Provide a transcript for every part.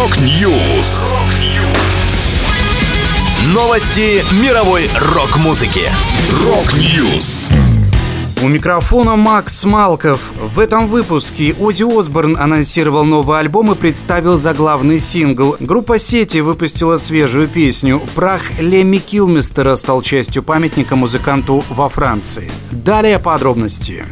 Rock News. Новости мировой рок-музыки. Rock News. У микрофона Макс Малков. В этом выпуске Оззи Осборн анонсировал новый альбом и представил заглавный сингл. Группа Сети выпустила свежую песню. Прах Лемми Килмистера стал частью памятника музыканту во Франции. Далее подробности.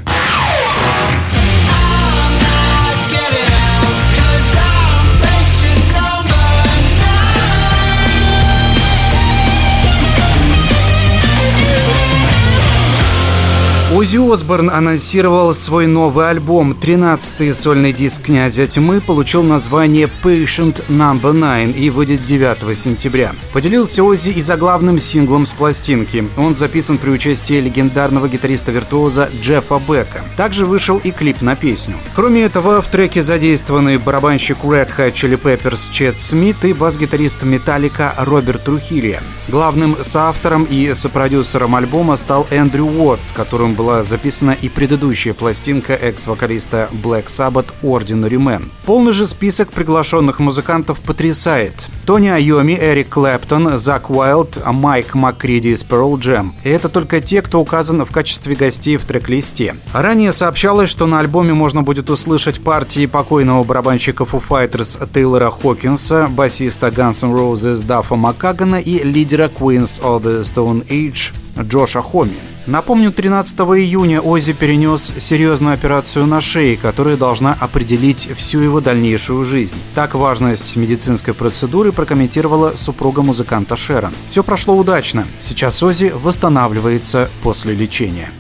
Ози Осборн анонсировал свой новый альбом. 13-й сольный диск «Князя тьмы» получил название «Patient Number 9» и выйдет 9 сентября. Поделился Ози и заглавным синглом с пластинки. Он записан при участии легендарного гитариста-виртуоза Джеффа Бека. Также вышел и клип на песню. Кроме этого, в треке задействованы барабанщик Red Hot Chili Peppers Чет Смит и бас-гитарист Металлика Роберт Трухилья. Главным соавтором и сопродюсером альбома стал Эндрю Уотс, которым была записана и предыдущая пластинка экс-вокалиста Black Sabbath Ordinary Man. Полный же список приглашенных музыкантов потрясает. Тони Айоми, Эрик Клэптон, Зак Уайлд, Майк Маккриди из Pearl Jam. И это только те, кто указан в качестве гостей в трек-листе. Ранее сообщалось, что на альбоме можно будет услышать партии покойного барабанщика Foo Fighters Тейлора Хокинса, басиста Guns N' Roses Даффа Маккагана и лидера Queens of the Stone Age Джоша Хоми. Напомню, 13 июня Ози перенес серьезную операцию на шее, которая должна определить всю его дальнейшую жизнь. Так важность медицинской процедуры прокомментировала супруга музыканта Шерон. Все прошло удачно. Сейчас Ози восстанавливается после лечения.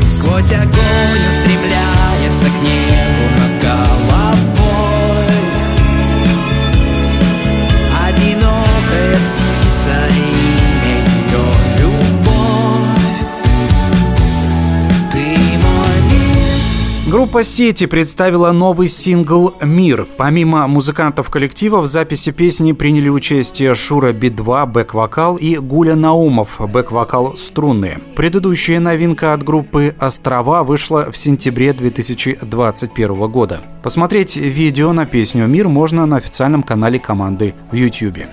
Сквозь огонь устремляется к небу Группа «Сети» представила новый сингл «Мир». Помимо музыкантов коллектива в записи песни приняли участие Шура Би-2, бэк-вокал и Гуля Наумов, бэк-вокал струнные. Предыдущая новинка от группы «Острова» вышла в сентябре 2021 года. Посмотреть видео на песню «Мир» можно на официальном канале команды в YouTube.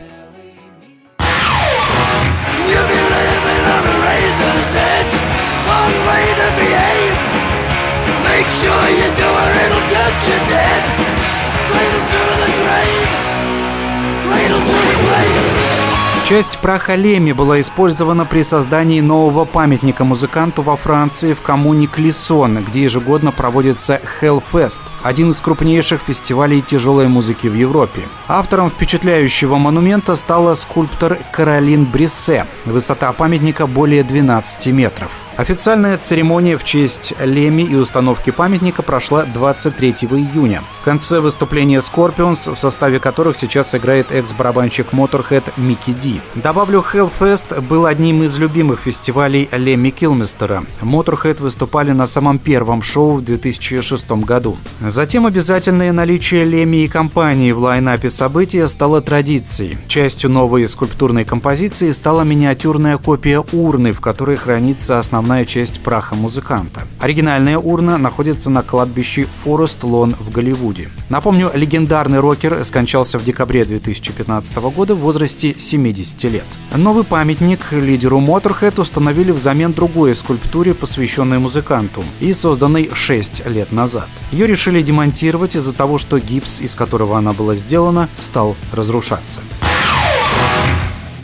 Часть праха Леми была использована при создании нового памятника музыканту во Франции в коммуне Клисон, где ежегодно проводится Hellfest, один из крупнейших фестивалей тяжелой музыки в Европе. Автором впечатляющего монумента стала скульптор Каролин Бриссе. Высота памятника более 12 метров. Официальная церемония в честь Леми и установки памятника прошла 23 июня. В конце выступления Scorpions, в составе которых сейчас играет экс-барабанщик Motorhead Микки Ди. Добавлю, Hellfest был одним из любимых фестивалей Леми Килмистера. Motorhead выступали на самом первом шоу в 2006 году. Затем обязательное наличие Леми и компании в лайнапе события стало традицией. Частью новой скульптурной композиции стала миниатюрная копия урны, в которой хранится основная часть праха музыканта. Оригинальная урна находится на кладбище Форест Лон в Голливуде. Напомню, легендарный рокер скончался в декабре 2015 года в возрасте 70 лет. Новый памятник лидеру Motorhead установили взамен другой скульптуре, посвященной музыканту, и созданной 6 лет назад. Ее решили демонтировать из-за того, что гипс, из которого она была сделана, стал разрушаться.